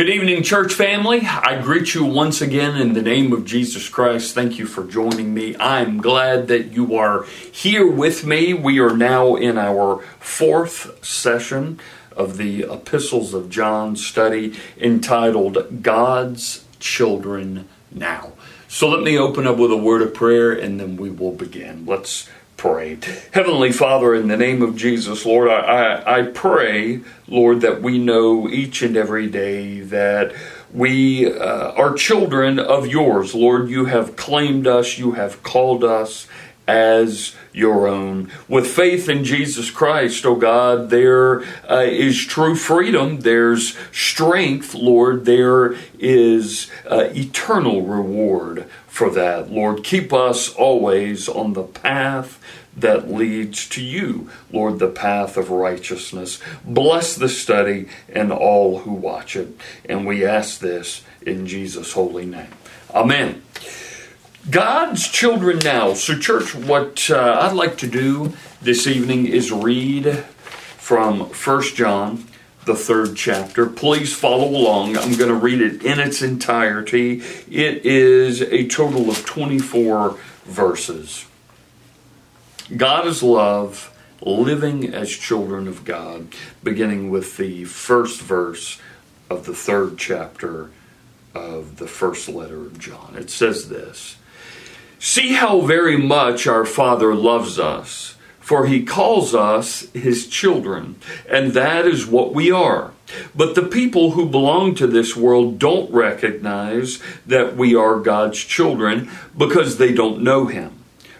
Good evening, church family. I greet you once again in the name of Jesus Christ. Thank you for joining me. I'm glad that you are here with me. We are now in our fourth session of the Epistles of John study entitled God's Children Now. So let me open up with a word of prayer and then we will begin. Let's pray. Heavenly Father, in the name of Jesus, Lord, I, I, I, pray, Lord, that we know each and every day that we uh, are children of yours. Lord, you have claimed us, you have called us as your own. With faith in Jesus Christ, oh God, there uh, is true freedom. There's strength, Lord. There is uh, eternal reward for that. Lord, keep us always on the path that leads to you, Lord, the path of righteousness. Bless the study and all who watch it. And we ask this in Jesus' holy name. Amen. God's children now. So, church, what uh, I'd like to do this evening is read from First John, the third chapter. Please follow along. I'm going to read it in its entirety. It is a total of 24 verses. God is love, living as children of God, beginning with the first verse of the third chapter of the first letter of John. It says this See how very much our Father loves us, for he calls us his children, and that is what we are. But the people who belong to this world don't recognize that we are God's children because they don't know him.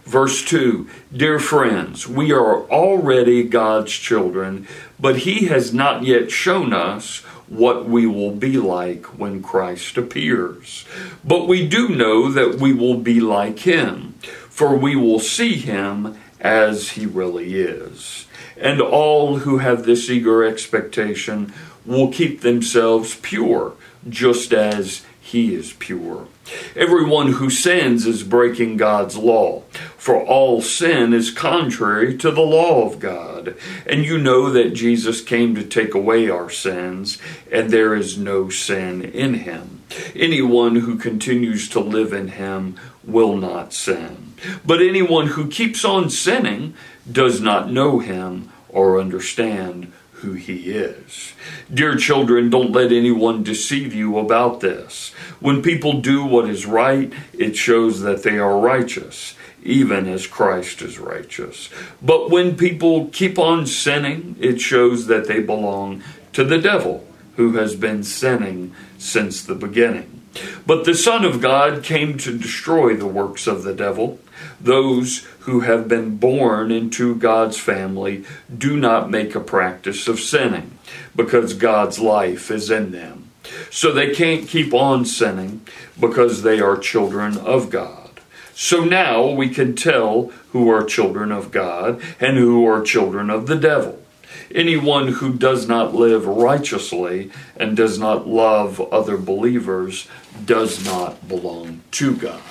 Verse 2 Dear friends, we are already God's children, but He has not yet shown us what we will be like when Christ appears. But we do know that we will be like Him, for we will see Him as He really is. And all who have this eager expectation will keep themselves pure, just as He is pure. Everyone who sins is breaking God's law, for all sin is contrary to the law of God. And you know that Jesus came to take away our sins, and there is no sin in him. Anyone who continues to live in him will not sin. But anyone who keeps on sinning does not know him or understand who he is. Dear children, don't let anyone deceive you about this. When people do what is right, it shows that they are righteous, even as Christ is righteous. But when people keep on sinning, it shows that they belong to the devil, who has been sinning since the beginning. But the Son of God came to destroy the works of the devil. Those who have been born into God's family do not make a practice of sinning because God's life is in them. So they can't keep on sinning because they are children of God. So now we can tell who are children of God and who are children of the devil. Anyone who does not live righteously and does not love other believers does not belong to God.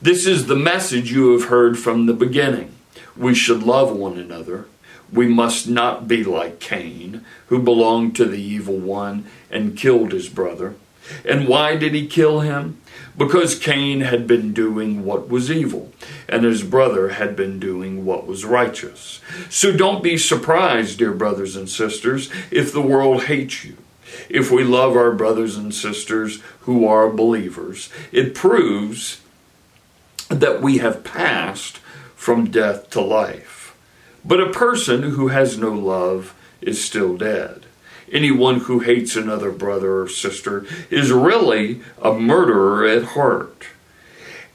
This is the message you have heard from the beginning. We should love one another. We must not be like Cain, who belonged to the evil one and killed his brother. And why did he kill him? Because Cain had been doing what was evil, and his brother had been doing what was righteous. So don't be surprised, dear brothers and sisters, if the world hates you. If we love our brothers and sisters who are believers, it proves that we have passed from death to life. But a person who has no love is still dead. Anyone who hates another brother or sister is really a murderer at heart.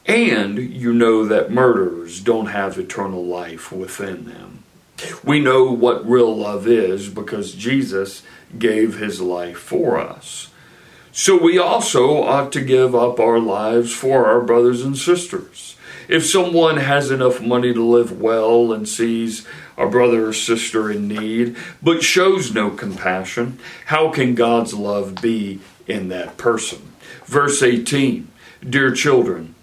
And you know that murderers don't have eternal life within them. We know what real love is because Jesus gave his life for us. So we also ought to give up our lives for our brothers and sisters. If someone has enough money to live well and sees a brother or sister in need, but shows no compassion, how can God's love be in that person? Verse 18 Dear children,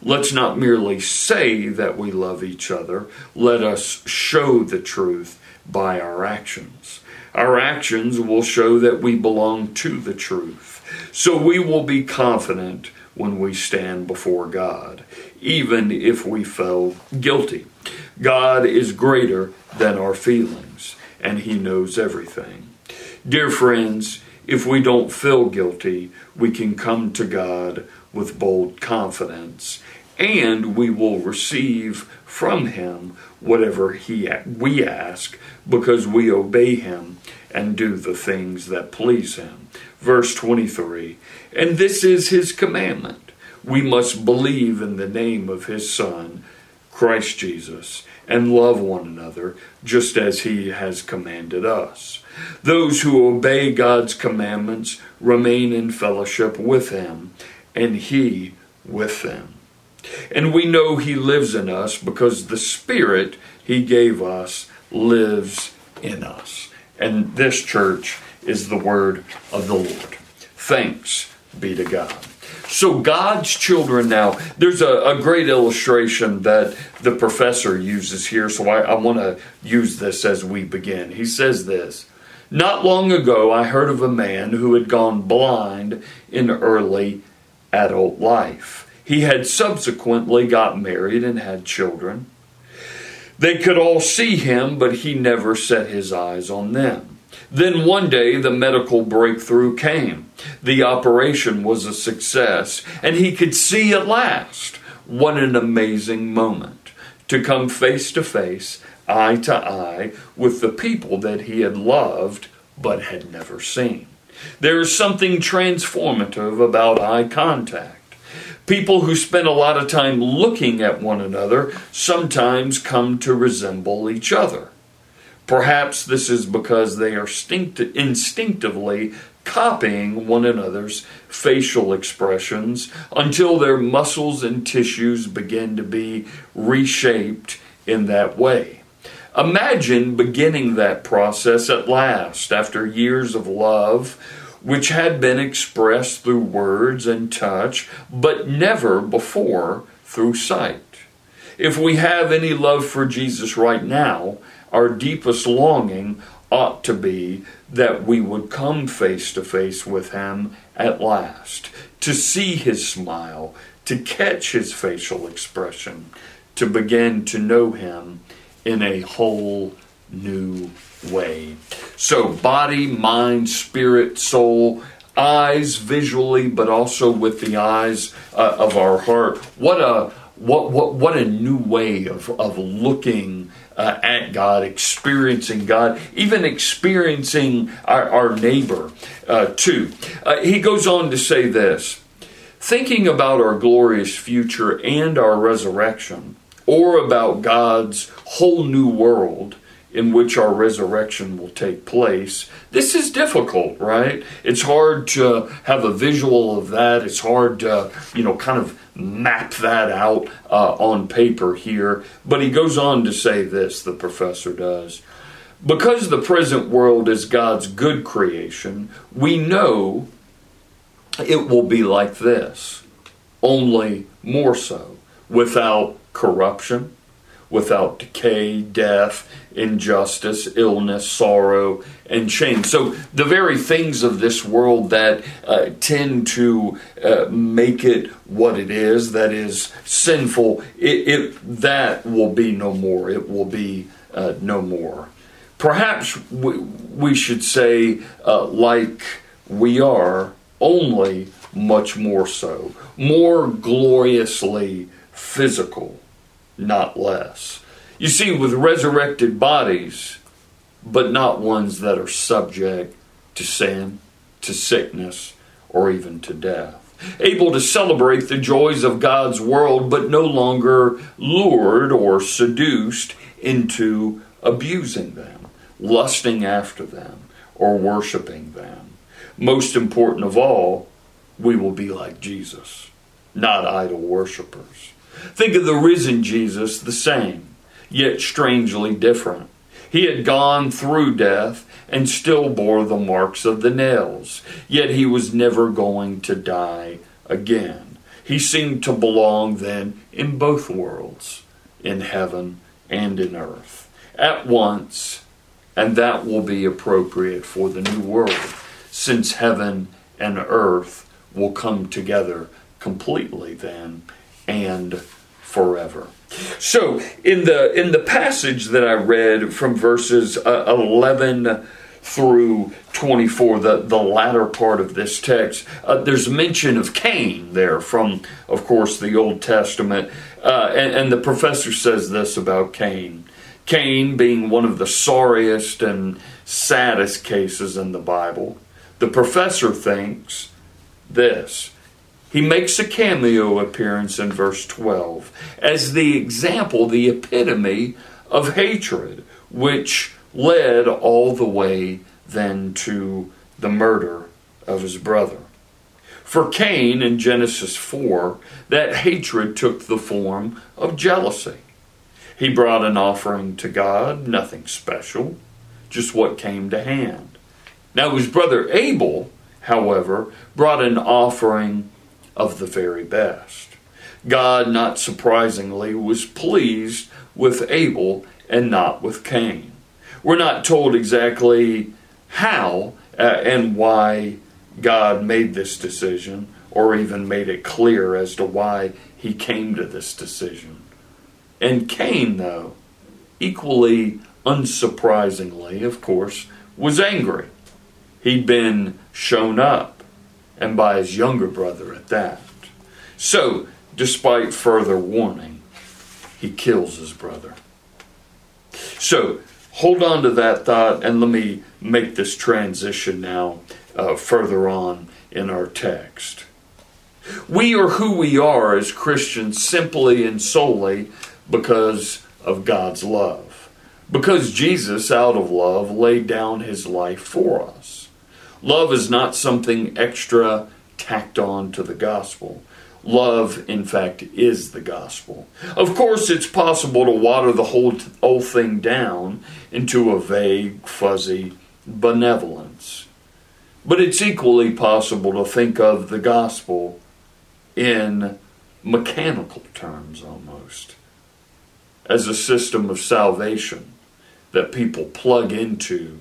let's not merely say that we love each other, let us show the truth by our actions. Our actions will show that we belong to the truth. So we will be confident when we stand before God, even if we feel guilty. God is greater than our feelings, and He knows everything. Dear friends, if we don't feel guilty, we can come to God with bold confidence, and we will receive from Him whatever he, we ask because we obey Him and do the things that please Him. Verse 23 And this is His commandment. We must believe in the name of His Son, Christ Jesus, and love one another just as He has commanded us. Those who obey God's commandments remain in fellowship with Him, and He with them. And we know He lives in us because the Spirit He gave us lives in us. And this church is the word of the Lord. Thanks be to God. So, God's children now, there's a, a great illustration that the professor uses here, so I, I want to use this as we begin. He says this Not long ago, I heard of a man who had gone blind in early adult life. He had subsequently got married and had children. They could all see him, but he never set his eyes on them. Then one day the medical breakthrough came. The operation was a success, and he could see at last. What an amazing moment to come face to face, eye to eye, with the people that he had loved but had never seen. There is something transformative about eye contact. People who spend a lot of time looking at one another sometimes come to resemble each other. Perhaps this is because they are instinctively copying one another's facial expressions until their muscles and tissues begin to be reshaped in that way. Imagine beginning that process at last after years of love which had been expressed through words and touch, but never before through sight. If we have any love for Jesus right now, our deepest longing ought to be that we would come face to face with Him at last, to see His smile, to catch His facial expression, to begin to know Him in a whole new way. So, body, mind, spirit, soul, eyes visually, but also with the eyes uh, of our heart. What a what what what a new way of of looking uh, at God, experiencing God, even experiencing our, our neighbor uh, too. Uh, he goes on to say this: thinking about our glorious future and our resurrection, or about God's whole new world in which our resurrection will take place. This is difficult, right? It's hard to have a visual of that. It's hard to, you know, kind of map that out uh, on paper here. But he goes on to say this, the professor does. Because the present world is God's good creation, we know it will be like this, only more so, without corruption without decay, death, injustice, illness, sorrow, and shame. So, the very things of this world that uh, tend to uh, make it what it is, that is sinful, it, it, that will be no more. It will be uh, no more. Perhaps we, we should say, uh, like we are, only much more so, more gloriously physical not less. You see, with resurrected bodies, but not ones that are subject to sin, to sickness, or even to death. Able to celebrate the joys of God's world, but no longer lured or seduced into abusing them, lusting after them, or worshiping them. Most important of all, we will be like Jesus, not idol worshippers. Think of the risen Jesus, the same, yet strangely different. He had gone through death and still bore the marks of the nails, yet he was never going to die again. He seemed to belong then in both worlds, in heaven and in earth, at once And that will be appropriate for the new world, since heaven and earth will come together completely then and forever. So in the in the passage that I read from verses uh, 11 through 24, the, the latter part of this text, uh, there's mention of Cain there from, of course, the Old Testament. Uh, and, and the professor says this about Cain. Cain being one of the sorriest and saddest cases in the Bible. The professor thinks this he makes a cameo appearance in verse 12 as the example, the epitome of hatred, which led all the way then to the murder of his brother. For Cain in Genesis 4, that hatred took the form of jealousy. He brought an offering to God, nothing special, just what came to hand. Now his brother Abel, however, brought an offering of the very best. God, not surprisingly, was pleased with Abel and not with Cain. We're not told exactly how uh, and why God made this decision or even made it clear as to why he came to this decision. And Cain, though, equally unsurprisingly, of course, was angry. He'd been shown up and by his younger brother at that. So, despite further warning, he kills his brother. So, hold on to that thought and let me make this transition now uh, further on in our text. We are who we are as Christians simply and solely because of God's love. Because Jesus, out of love, laid down his life for us. Love is not something extra tacked on to the gospel. Love, in fact, is the gospel. Of course, it's possible to water the whole, whole thing down into a vague, fuzzy benevolence. But it's equally possible to think of the gospel in mechanical terms almost, as a system of salvation that people plug into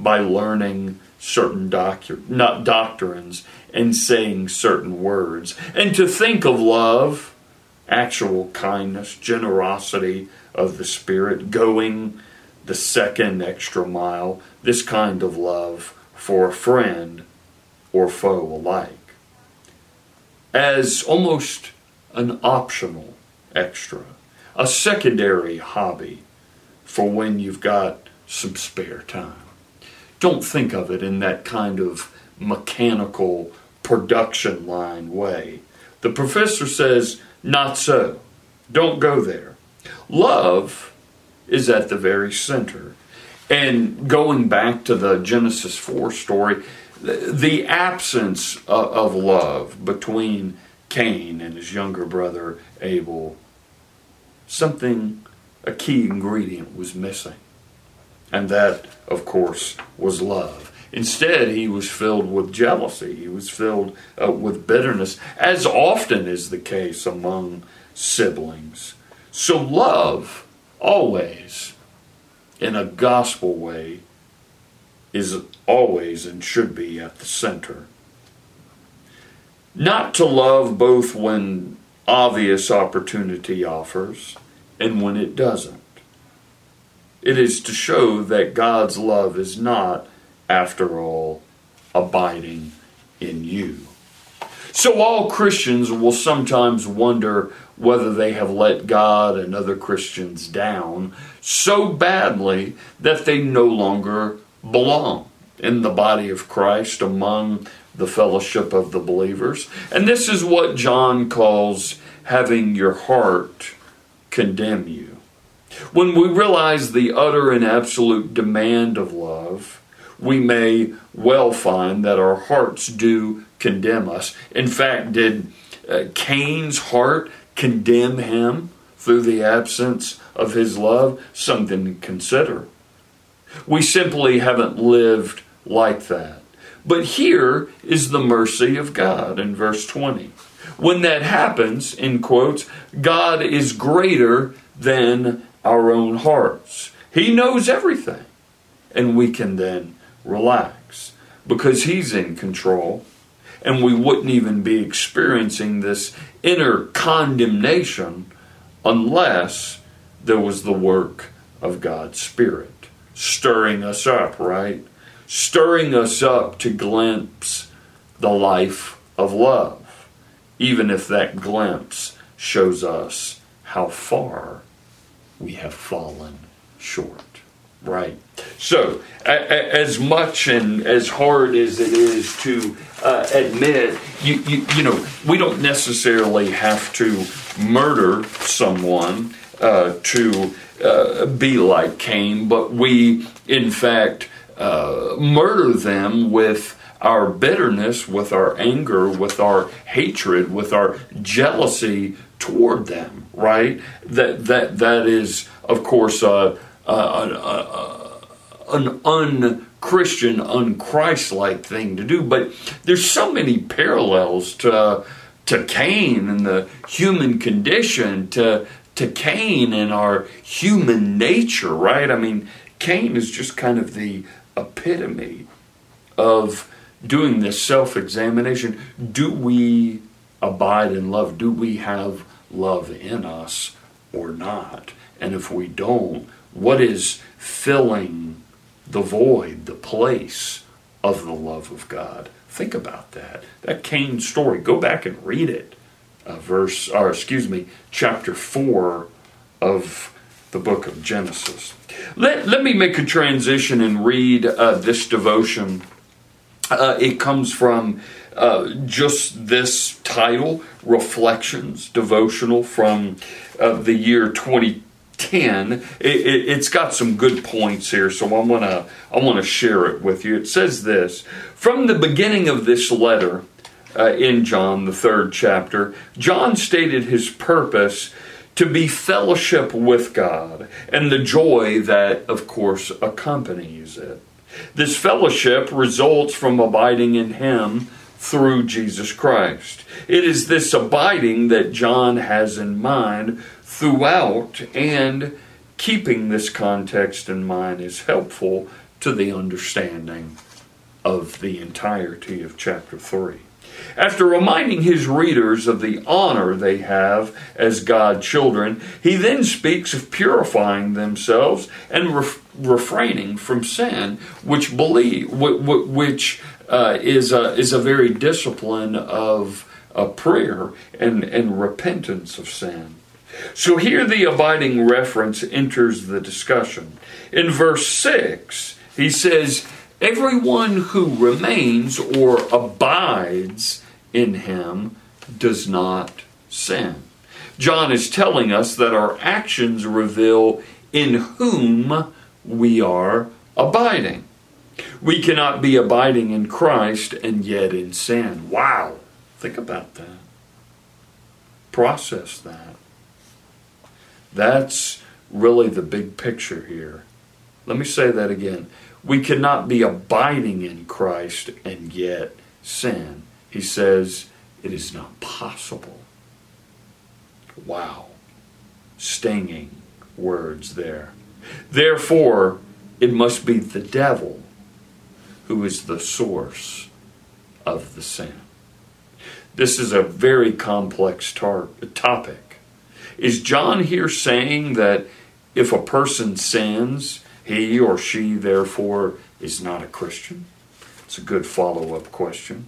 by learning certain doctor, not doctrines and saying certain words. And to think of love, actual kindness, generosity of the Spirit, going the second extra mile, this kind of love for a friend or foe alike, as almost an optional extra, a secondary hobby for when you've got some spare time don't think of it in that kind of mechanical production line way. The professor says, not so. Don't go there. Love is at the very center. And going back to the Genesis 4 story, the absence of love between Cain and his younger brother Abel, something, a key ingredient was missing. And that, of course, was love. Instead, he was filled with jealousy. He was filled uh, with bitterness, as often is the case among siblings. So, love always, in a gospel way, is always and should be at the center. Not to love both when obvious opportunity offers and when it doesn't. It is to show that God's love is not, after all, abiding in you. So, all Christians will sometimes wonder whether they have let God and other Christians down so badly that they no longer belong in the body of Christ among the fellowship of the believers. And this is what John calls having your heart condemn you. When we realize the utter and absolute demand of love, we may well find that our hearts do condemn us. In fact, did uh, Cain's heart condemn him through the absence of his love? Something to consider. We simply haven't lived like that. But here is the mercy of God in verse 20. When that happens, in quotes, God is greater than our own hearts. He knows everything. and we can then relax because He's in control and we wouldn't even be experiencing this inner condemnation unless there was the work of God's Spirit stirring us up, right? Stirring us up to glimpse the life of love, even if that glimpse shows us how far we have fallen short. Right. So, as much and as hard as it is to uh, admit, you, you, you know, we don't necessarily have to murder someone uh, to uh, be like Cain, but we, in fact, uh, murder them with our bitterness, with our anger, with our hatred, with our jealousy toward them. Right? That that that is, of course, uh, uh, uh, uh, an un-Christian, un-Christ-like thing to do. But there's so many parallels to to Cain and the human condition, to to Cain and our human nature, right? I mean, Cain is just kind of the epitome of doing this self-examination. Do we abide in love? Do we have love in us or not? And if we don't, what is filling the void, the place of the love of God? Think about that. That Cain story. Go back and read it. Uh, verse, or excuse me, chapter 4 of the book of Genesis. Let, let me make a transition and read uh, this devotion. Uh, it comes from uh, just this title, Reflections Devotional from uh, the year 20, 10 it, it, has got some good points here so i want to i want to share it with you. It says this from the beginning of this letter uh, in john the third chapter john stated his purpose to be fellowship with god and the joy that of course accompanies it this fellowship results from abiding in him through jesus christ it is this abiding that john has in mind throughout, and keeping this context in mind is helpful to the understanding of the entirety of chapter 3. After reminding his readers of the honor they have as God children, he then speaks of purifying themselves and refraining from sin, which believe which uh, is a, is a very discipline of a prayer and, and repentance of sin. So here the abiding reference enters the discussion. In verse 6, he says, Everyone who remains or abides in him does not sin. John is telling us that our actions reveal in whom we are abiding. We cannot be abiding in Christ and yet in sin. Wow. Think about that. Process that. That's really the big picture here. Let me say that again. We cannot be abiding in Christ and yet sin. He says it is not possible. Wow. Stinging words there. Therefore, it must be the devil who is the source of the sin. This is a very complex tar- topic. Is John here saying that if a person sins, he or she therefore is not a Christian? It's a good follow up question.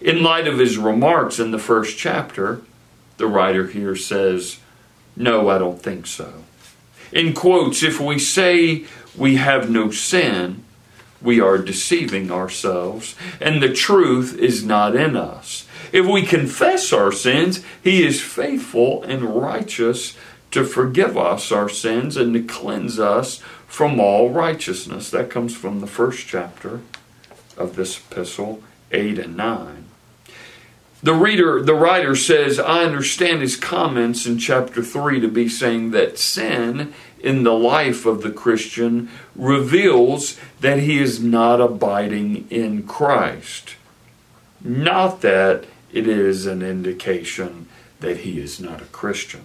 In light of his remarks in the first chapter, the writer here says, No, I don't think so. In quotes, if we say we have no sin, we are deceiving ourselves, and the truth is not in us. If we confess our sins, He is faithful and righteous to forgive us our sins and to cleanse us from all righteousness. That comes from the first chapter of this epistle, 8 and 9. The reader, the writer says, I understand his comments in chapter 3 to be saying that sin in the life of the Christian reveals that he is not abiding in Christ. Not that it is an indication that he is not a Christian.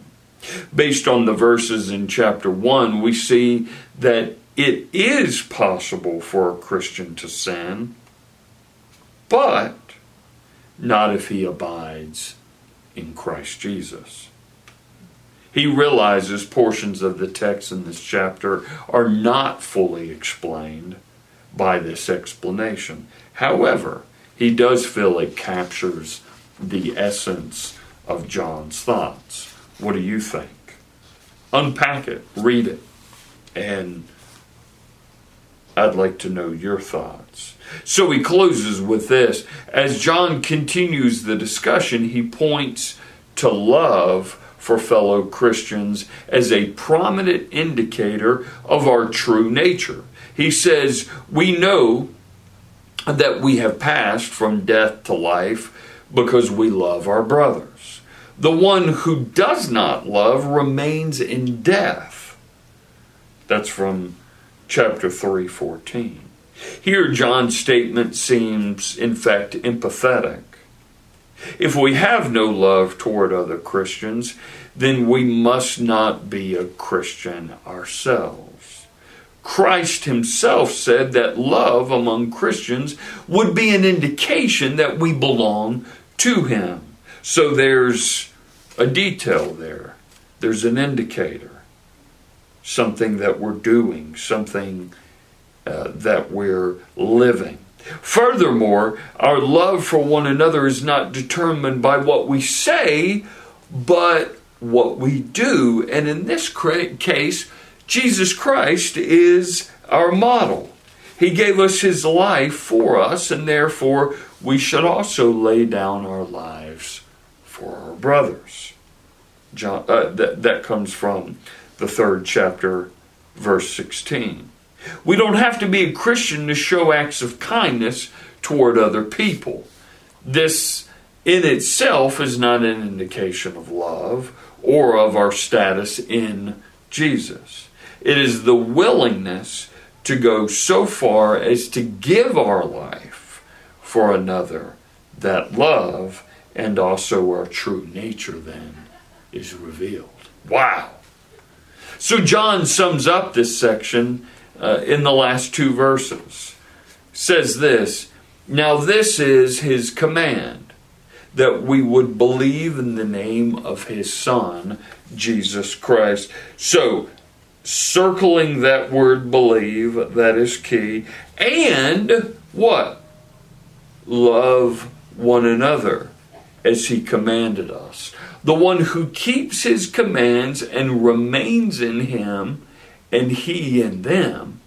Based on the verses in chapter 1, we see that it is possible for a Christian to sin, but not if he abides in Christ Jesus. He realizes portions of the text in this chapter are not fully explained by this explanation. However, he does feel it captures the essence of John's thoughts. What do you think? Unpack it, read it, and I'd like to know your thoughts. So he closes with this. As John continues the discussion, he points to love for fellow Christians as a prominent indicator of our true nature. He says, We know that we have passed from death to life because we love our brothers. The one who does not love remains in death. That's from chapter 3:14. Here John's statement seems in fact empathetic. If we have no love toward other Christians, then we must not be a Christian ourselves. Christ himself said that love among Christians would be an indication that we belong to him. So there's a detail there. There's an indicator. Something that we're doing, something uh, that we're living. Furthermore, our love for one another is not determined by what we say, but what we do. And in this case, Jesus Christ is our model. He gave us his life for us, and therefore we should also lay down our lives for our brothers. John, uh, that, that comes from the third chapter, verse 16. We don't have to be a Christian to show acts of kindness toward other people. This in itself is not an indication of love or of our status in Jesus. It is the willingness to go so far as to give our life for another that love and also our true nature then is revealed. Wow. So John sums up this section uh, in the last two verses. Says this Now this is his command, that we would believe in the name of his Son, Jesus Christ. So, circling that word believe, that is key. And what? Love one another as he commanded us. The one who keeps his commands and remains in him and he in them,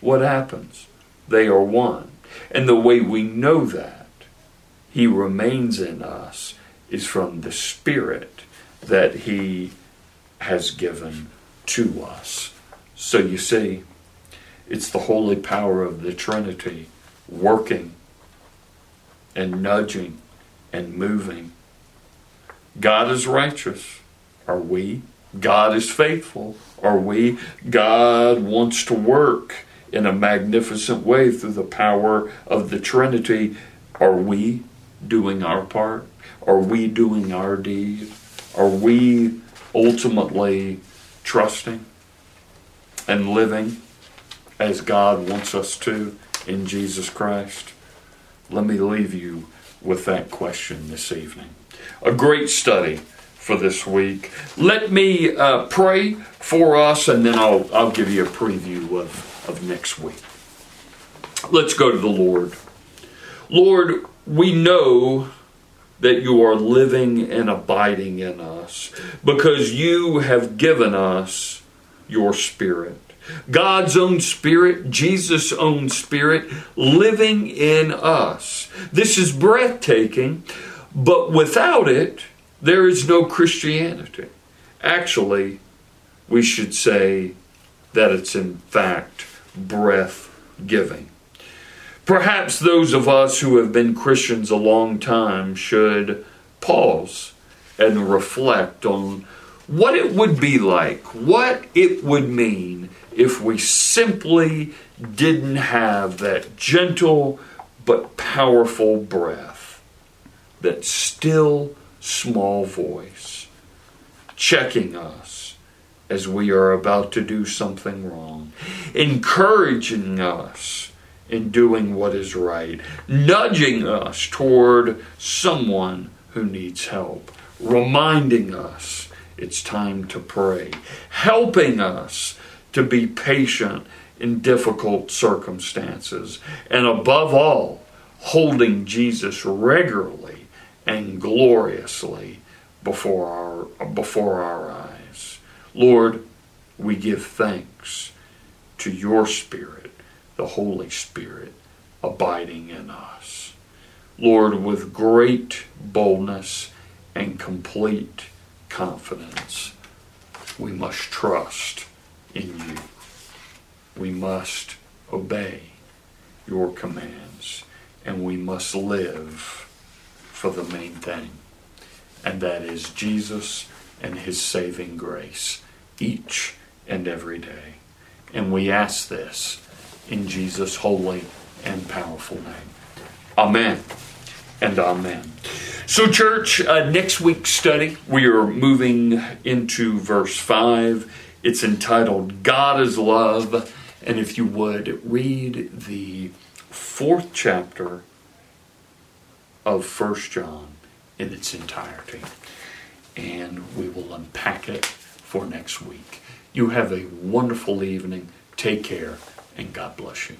what happens? They are one. And the way we know that he remains in us is from the Spirit that he has given to us. So you see, it's the holy power of the Trinity working and nudging and moving. God is righteous. Are we? God is faithful. Are we? God wants to work in a magnificent way through the power of the Trinity. Are we doing our part? Are we doing our deed? Are we ultimately trusting and living as God wants us to in Jesus Christ? Let me leave you with that question this evening. A great study for this week. Let me uh, pray for us, and then I'll, I'll give you a preview of, of next week. Let's go to the Lord. Lord, we know that you are living and abiding in us because you have given us your Spirit. God's own Spirit, Jesus' own Spirit, living in us. This is breathtaking, but without it, there is no Christianity. Actually, we should say that it's in fact breath giving. Perhaps those of us who have been Christians a long time should pause and reflect on what it would be like, what it would mean if we simply didn't have that gentle but powerful breath, that still small voice checking us as we are about to do something wrong, encouraging us in doing what is right, nudging us toward someone who needs help, reminding us it's time to pray, helping us to be patient in difficult circumstances, and above all, holding Jesus regularly and gloriously before our, before our eyes. Lord, we give thanks to your Spirit, the Holy Spirit, abiding in us. Lord, with great boldness and complete confidence, we must trust must obey your commands, and we must live for the main thing, and that is Jesus and his saving grace each and every day. And we ask this in Jesus' holy and powerful name. Amen and amen. So, church, uh, next week's study, we are moving into verse 5. It's entitled God is Love. And if you would, read the fourth chapter of First John in its entirety. And we will unpack it for next week. You have a wonderful evening. Take care, and God bless you.